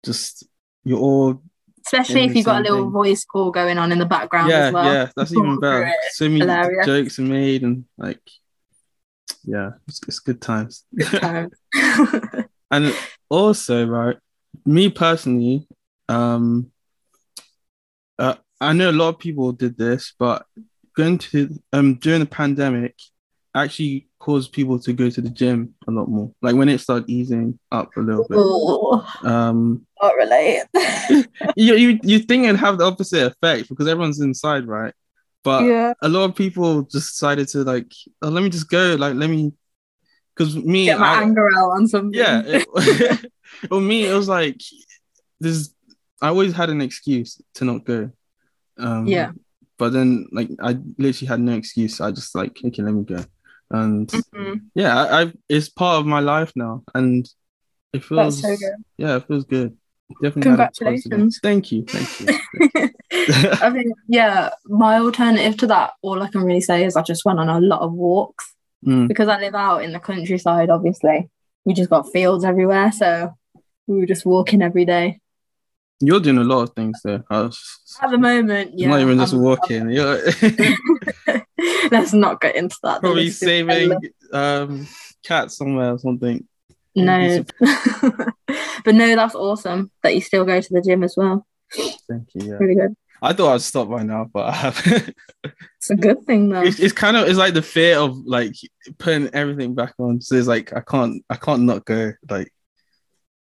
just you're all especially if you've got a little thing. voice call going on in the background yeah as well. yeah that's even better. So many Hilarious. jokes are made and like yeah, it's, it's good times. Good times. and also right, me personally, um, uh, I know a lot of people did this, but going to um during the pandemic actually caused people to go to the gym a lot more. Like when it started easing up a little bit. oh, Um, not relate. you you you think it'd have the opposite effect because everyone's inside, right? But yeah. a lot of people just decided to like, oh, let me just go. Like, let me, because me, Get my I- anger out on something. yeah. It, well, me, it was like this. I always had an excuse to not go. Um, Yeah. But then, like, I literally had no excuse. I just like, okay, let me go. And Mhm. yeah, I, I it's part of my life now, and it feels so good. yeah, it feels good. Definitely. Congratulations. Thank you. Thank you. I mean, yeah, my alternative to that, all I can really say is I just went on a lot of walks Mm. because I live out in the countryside, obviously. We just got fields everywhere. So we were just walking every day. You're doing a lot of things there. Was, At the moment, yeah. not even just I'm- walking. Let's not get into that. Probably saving um cats somewhere or something. No. but no, that's awesome that you still go to the gym as well. Thank you. Yeah. Really good. I thought I'd stop by now, but I haven't. It's a good thing though. it's, it's kind of it's like the fear of like putting everything back on. So it's like I can't I can't not go like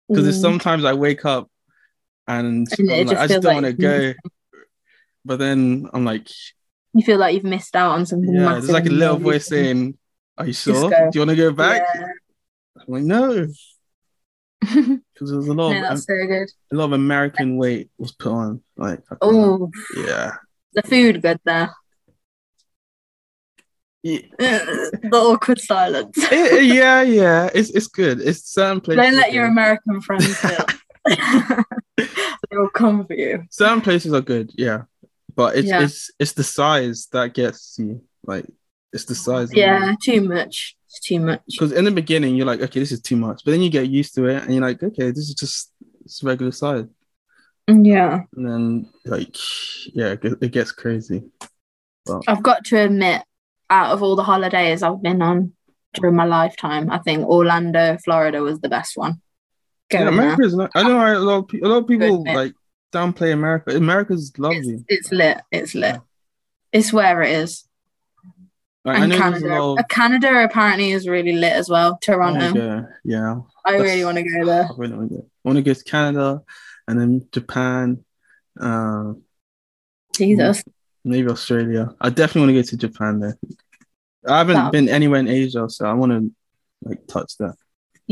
because Mm. sometimes I wake up and, And like, just I just don't like want to go, but then I'm like you feel like you've missed out on something yeah, there's like a little voice saying, "Are you sure? Do you want to go back?" Yeah. I'm like no, because there's a lot no, of that's so good. a lot of American weight was put on. Like Oh, yeah. the food good there. Yeah. the awkward silence. Eh, yeah, yeah, it's it's good. It's certain places. Don't let your. American friends feel. they will come for you. certain places are good, yeah, but it's Yeah. it's it's the size that gets you. Like it's the size. Yeah, too much. It's too much. Because in the beginning you're like, okay, this is too much, but then you get used to it, and you're like, okay, this is just it's regular size, Yeah. and then like, yeah, it it gets crazy. I've got to admit, out of all the holidays I've been on during my lifetime, I think Orlando, Florida was the best one. Yeah. America is not. I know a lot of pe- a lot of people like downplay America. America's lovely. It's, it's lit. It's lit. It's where it is. Like, and know Canada. Of. Canada apparently is really lit as well. Toronto. Yeah, yeah. I That's- really want to go there. I really want to go. I want to go to Canada, and then Japan, uh, Jesus. maybe Australia. I definitely want to go to Japan There. I haven't That- been anywhere in Asia, so I want to like touch that.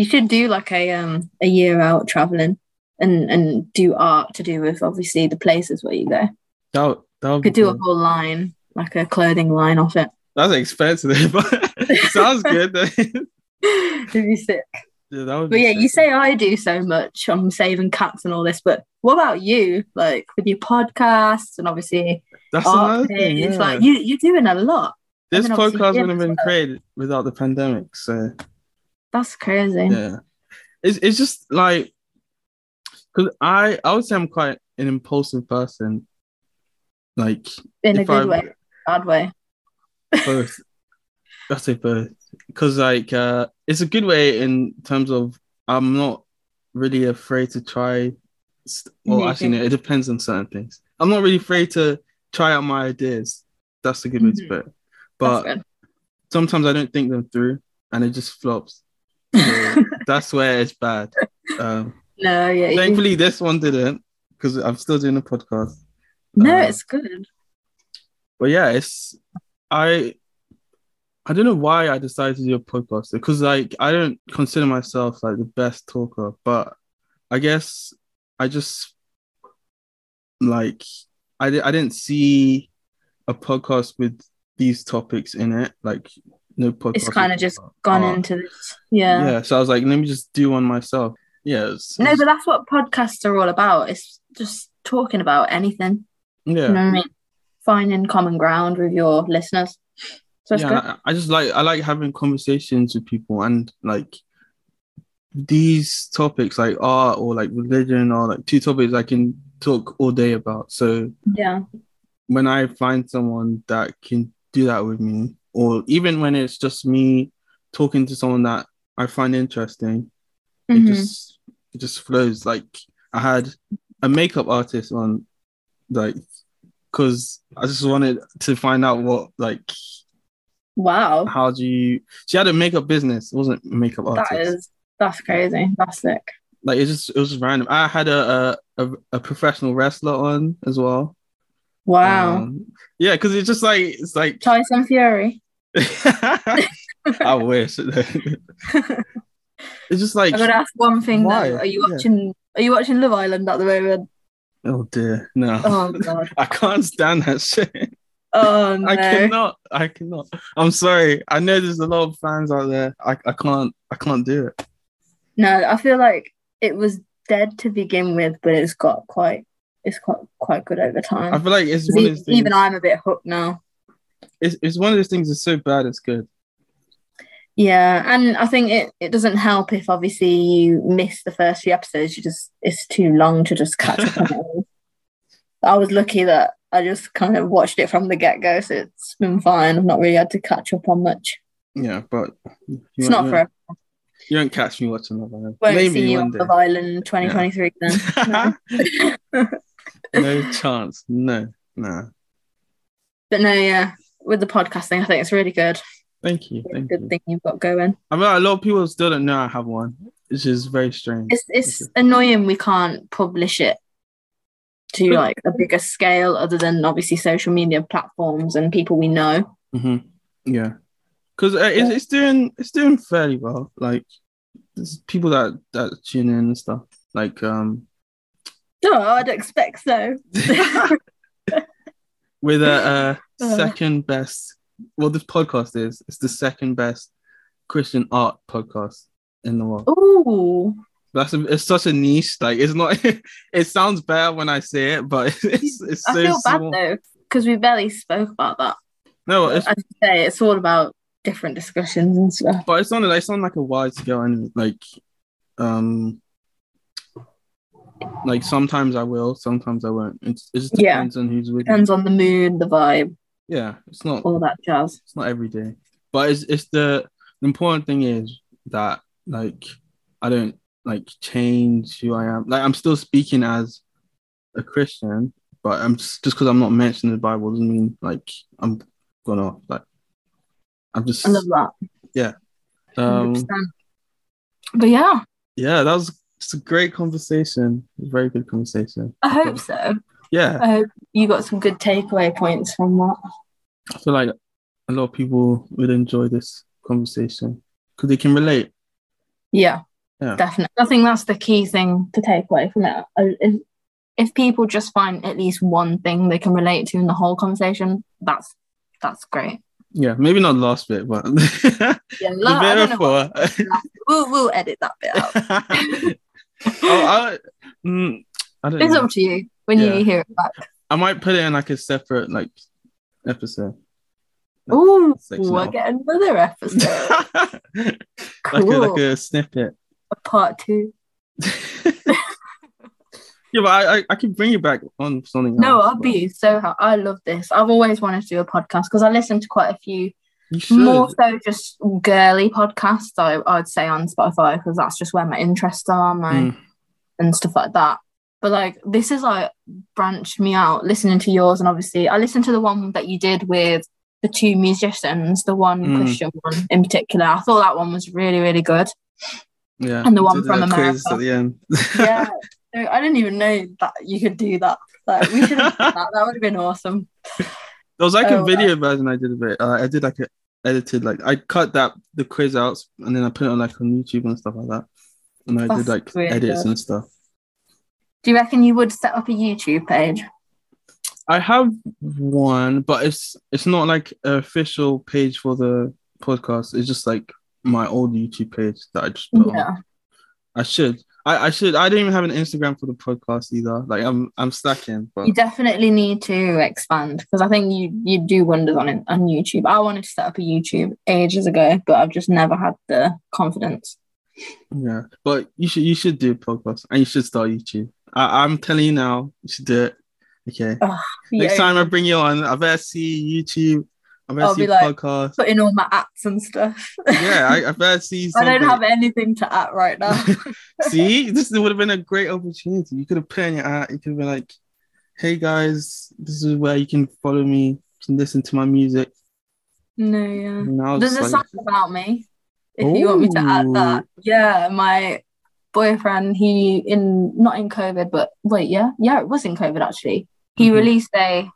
You should do like a um a year out traveling and and do art to do with obviously the places where you go. That that would could do a whole line, like a clothing line off it. That's expensive, but it sounds good. It'd be sick. yeah, But yeah, you say I do so much. I'm saving cats and all this, but what about you? Like with your podcasts and obviously that's art thing. Yeah. Like you, you're doing a lot. this and then obviously podcast wouldn't have been well. created without the pandemic. So That's crazy. yeah, it's it's just like because I I would say I'm quite an impulsive person. Like In a good I- way, bad way. both. I say both because like uh, it's a good way in terms of I'm not really afraid to try. st- Well, New actually, no, it depends on certain things. I'm not really afraid to try out my ideas. That's a good way to Mhm. put it. But sometimes I don't think them through, and it just flops. So that's where it's bad. Um, No, yeah. you- thankfully, this one didn't because I'm still doing a podcast. no, uh, it's good. But yeah, it's I. I don't know why I decided to do a podcast because like I don't consider myself like the best talker, but I guess I just like I I didn't see a podcast with these topics in it, like no podcast. It's kind of just gone art. into this. Yeah. yeah. So I was like, let me just do one myself. Yeah, No, but that's what podcasts are all about. It's just talking about anything. yeah. You know what I mean? Finding common ground with your listeners. So it's yeah, good. I, I just like I like having conversations with people and like these topics like art or like religion or like two topics I can talk all day about. So Yeah. when I find someone that can do that with me, or even when it's just me talking to someone that I find interesting, it Mhm. just it just flows. Like I had a makeup artist on, like, because I just wanted to find out what like Wow. how do you she had a makeup business it wasn't a makeup artist That is that's crazy. That's sick. like it's just it was just random i had a a, a, a professional wrestler on as well Wow. Um, yeah because it's just like it's like Tyson Fury. i wish it's just like I gotta ask one thing Why? though. Are you Yeah. watching are you watching Love Island at the moment? oh dear no Oh god. i can't stand that shit Oh no. i cannot i cannot i'm sorry i know there's a lot of fans out there i, I can't i can't do it No, I feel like it was dead to begin with, but it's got quite it's quite quite good over time. i feel like it's one of e- those things even I'm a bit hooked now. it's, it's one of those things that's so bad it's good Yeah, and I think it, it doesn't help if obviously you miss the first few episodes. You just it's too long to just catch up on it. all. I was lucky that I just kind of watched it from the get go, so it's been fine. I've not really had to catch up on much. Yeah, but It's not for You won't catch me watching Love Island. won't Maybe see you one on day. Love Island 2023 then. No. chance. No, no. But no, yeah, with the podcasting, I think it's really good. Thank you. Thank good you. thing you've got going. I mean, a lot of people still don't know I have one, which is very strange. It's it's annoying we can't publish it to like a bigger scale other than obviously social media platforms and people we know. hmm Yeah, because uh, it's, it's doing it's doing fairly well. Like, there's people that that tune in and stuff. Like, um, Oh, I'd expect so. with a, uh Uh. second best. Well, this podcast is it's the second best Christian art podcast in the world. Ooh. That's a, it's such a niche. Like it's not. it sounds bad when I say it, but it's it's I so feel bad small. though, because we barely spoke about that. No, it's As you say, it's all about different discussions and stuff. but it's on it's on like a wide scale and like um like sometimes I will, sometimes I won't. It's, it just Yeah. depends on who's with me. Depends on the mood, the vibe, Yeah, it's not all that jazz. it's not every day, but it's it's the, the important thing is that like I don't like change who I am. Like I'm still speaking as a Christian, but I'm just just because I'm not mentioned in the Bible doesn't mean like I'm off. Like I'm just I love that. Yeah. Um 100%. But yeah, yeah, that was just a great conversation. Very good conversation. I hope so. Yeah, I hope you got some good takeaway points from that. I feel like a lot of people would enjoy this conversation because they can relate. Yeah, Yeah. definitely. I think that's the key thing to take away from it. Uh, If, if people just find at least one thing they can relate to in the whole conversation, that's that's great. Yeah, maybe not the last bit, but Yeah, lo- I bit don't know what- before. we'll we'll edit that bit out. oh, I, mm, I don't It's know. up to you when Yeah. you hear it back. I might put it in like a separate like episode. Oh, we'll get another episode. like cool. a like a snippet. A part two. yeah, but I, I I can bring you back on something. No, else, I'll but be so. I love this. I've always wanted to do a podcast because I listen to quite a few. More so just girly podcasts. I I'd say on Spotify because that's just where my interests are, my Mm. and stuff like that. But like this is like branched me out listening to yours, and obviously I listened to the one that you did with the two musicians, the one Mm. Christian one in particular. I thought that one was really really good. Yeah. And the one from quiz America. at the end. yeah. I didn't even know that you could do that. Like we should have done that. That would have been awesome. There was like Oh, a video version I did of it. Uh, I did like a edited, like I cut that the quiz out and then I put it on like on YouTube and stuff like that. And I did like really edits and stuff. Do you reckon you would set up a YouTube page? I have one, but it's it's not like an official page for the podcast. It's just like my old YouTube page that I just put Yeah. on. I should. I, I should. I don't even have an Instagram for the podcast either. Like I'm I'm slacking, but You definitely need to expand because I think you you do wonders on it on YouTube. I wanted to set up a YouTube ages ago, but I've just never had the confidence. yeah. But you should you should do a podcast and you should start YouTube. I, I'm telling you now, you should do it. Okay. Next Yeah, time I bring you on, I better see YouTube. I better I'll see be like- podcast. put in all my apps and stuff. Yeah, I, I better see I don't have anything to at right now. See, this would have been a great opportunity. You could have put in your ad. You could have been like, "Hey guys, this is where you can follow me. Can listen to my music." no, yeah. And I was There's a song about me. If you want me to add that, yeah, my boyfriend, he in not in COVID, but wait, yeah, yeah, it was in COVID actually. He Mhm. released a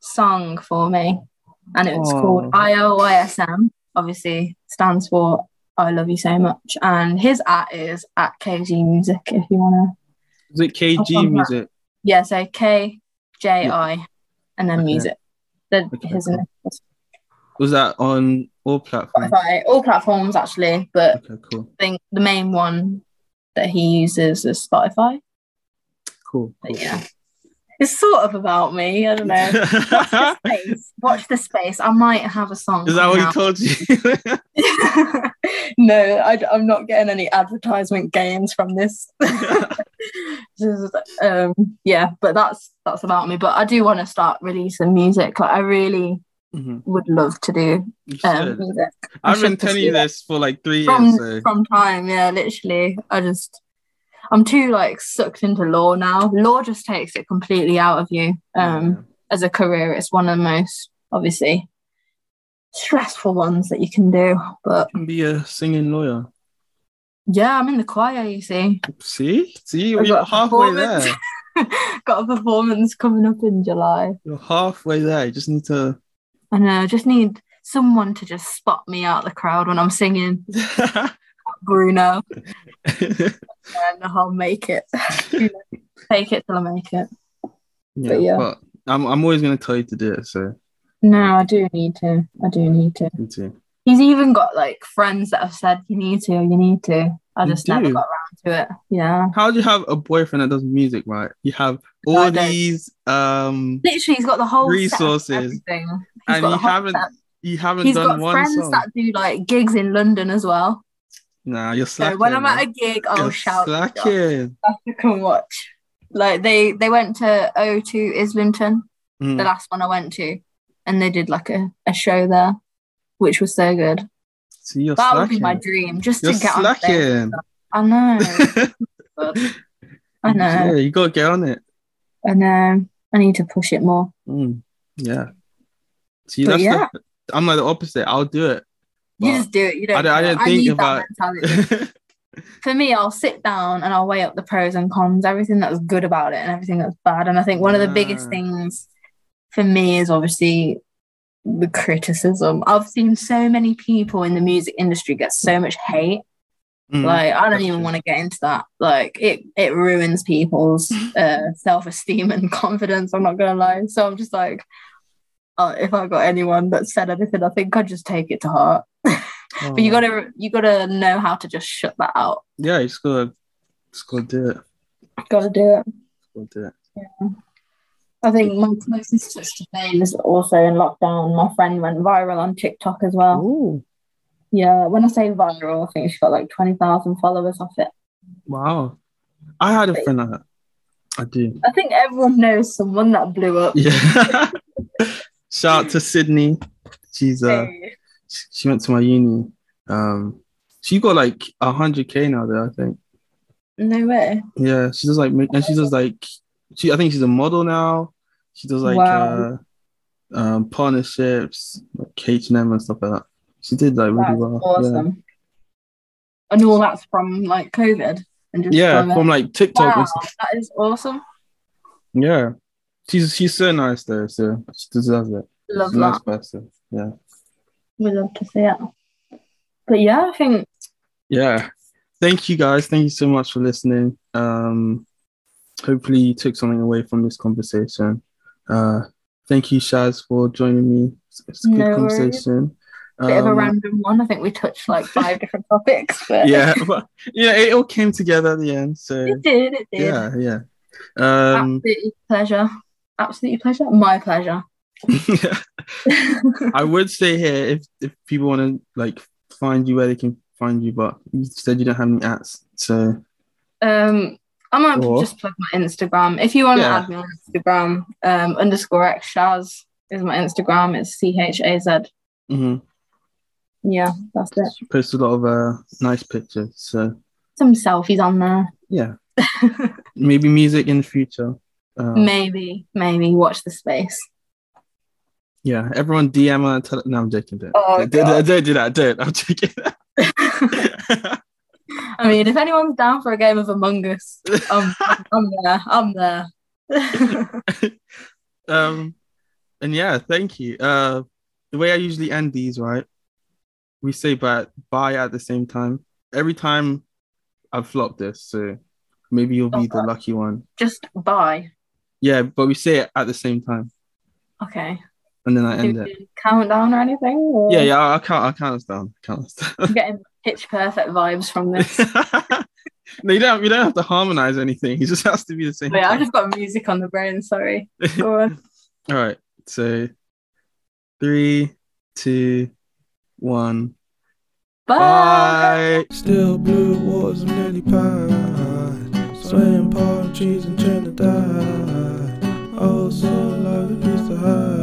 song for me, and it was Oh. called ILYSM. Obviously, stands for I love you so much, and his at is at KG Music. If you wanna, "Is it KG I'll find music?" yeah, so K J I, and then Okay. music. The, Okay, his cool. Was that on all platforms? Spotify, all platforms actually, but Okay, cool, I think the main one that he uses is Spotify. cool. But cool. yeah, it's sort of about me. I don't know. Watch the space. Watch the space. I might have a song. Is that what he told you? no, I, am not getting any advertisement gains from this. Just, um, yeah, but that's that's about me. But I do want to start releasing music. Like I really Mhm. would love to do um, I've been telling you this for like three from years. So. from time yeah literally i just i'm too like sucked into law now law just takes it completely out of you um as a career it's one of the most obviously stressful ones that you can do but You can be a singing lawyer. yeah i'm in the choir you see See, see, I've you're got a halfway there. got a performance coming up in july You're halfway there. You just need to. i know just need someone to just spot me out the crowd when i'm singing bruno and i'll make it You know, take it till i make it yeah, But yeah. but I'm I'm always gonna tell you to do it. So No, I do need to. I do need to. me too. He's even got like friends that have said you need to, you need to. I You just never got around to it. Yeah. How do you have a boyfriend that does music, right? You have all these um, Literally, he's got the whole Resources. and you haven't set. you haven't He's done got one friends song. that do like gigs in London as well. Nah, you're So slacking. when I'm at a gig, I'll You're shout. slacking. You can watch. Like they they went to O2 Islington, Mm. the last one I went to, and they did like a, a show there, which was so good. See, you're that would be my dream, just You're to get on stage. slacking. I know. I know. Yeah, you gotta get on it. I know. I need to push it more. Mm. Yeah. See, But that's yeah. the, I'm like the opposite. I'll do it. You just do it. You don't. I don't- I think about- For me, I'll sit down and I'll weigh up the pros and cons, everything that's good about it and everything that's bad. And I think one of the biggest things for me is obviously the criticism. I've seen so many people in the music industry get so much hate. Mm. Like I don't even true. want to get into that. Like it, it ruins people's uh, self esteem and confidence. I'm not gonna lie. So I'm just like, uh, if I got anyone that said anything, I think I'd just take it to heart. But you Oh. gotta you gotta know how to just shut that out. Yeah, you just gotta, just gotta do it. Gotta do it. Gotta do it. Yeah. I think my closest touch to fame is also in lockdown. My friend went viral on TikTok as well. Ooh, Yeah, when I say viral, I think she got like twenty thousand followers off it. wow. I had a friend like that. I do. I think everyone knows someone that blew up. Yeah. Shout out to Sydney. She's uh, Hey. she went to my uni. Um, she got like hundred k now there. I think. No way. Yeah, she does like, and she does like, she. I think she's a model now. She does like Wow. uh, um, partnerships, like H and M and stuff like that. She did like really That's well. awesome. And all that's from like COVID and just Yeah, from from like TikTok. wow, and stuff. that is awesome. Yeah, she's she's so nice though. So she deserves it. Love She's a nice person. Yeah. We love to see it. But yeah, I think Yeah. Thank you guys. Thank you so much for listening. Um, hopefully you took something away from this conversation. Uh, thank you, Chaz, for joining me. It's, a good No worries. conversation. a bit of a Um, random one. I think we touched like five different topics, but yeah, but yeah, it all came together at the end. So it did. It did. yeah, yeah. Um, Absolutely pleasure. Absolutely pleasure. My pleasure. I would say here if if people want to like find you where they can find you, but you said you don't have any ads, so Um, I might Or- just plug my Instagram. If you want to Yeah. add me on Instagram, um, underscore X Chaz is my Instagram. It's C H A Z. mhm. Yeah, that's it. She posts a lot of uh nice pictures. So Some selfies on there. yeah, maybe music in the future. Uh, maybe, maybe watch the space. yeah, everyone DM her. and Tell no, I'm joking. Don't, Oh, don't, don't, don't do that. Don't. I'm joking. I mean, if anyone's down for a game of Among Us, I'm, I'm there. I'm there. um, and yeah, thank you. Uh, the way I usually end these, right? We say bye, bye at the same time. Every time I've flopped this, so maybe you'll be the lucky one. Just bye. Yeah, but we say it at the same time, Okay. and then I end we it. countdown or anything? or- Yeah, yeah, I'll count. I'll count us down. Count us down. I'm getting pitch perfect vibes from this. no, you don't. You don't have to harmonize anything. It just has to be the same. Yeah, I just got music on the brain. Sorry. Go on. All right. So, three, two, one. Bye. Bye. Still blue waters of lily pad. Swaying palm trees in Trinidad. Oh, so lovely piece to hide.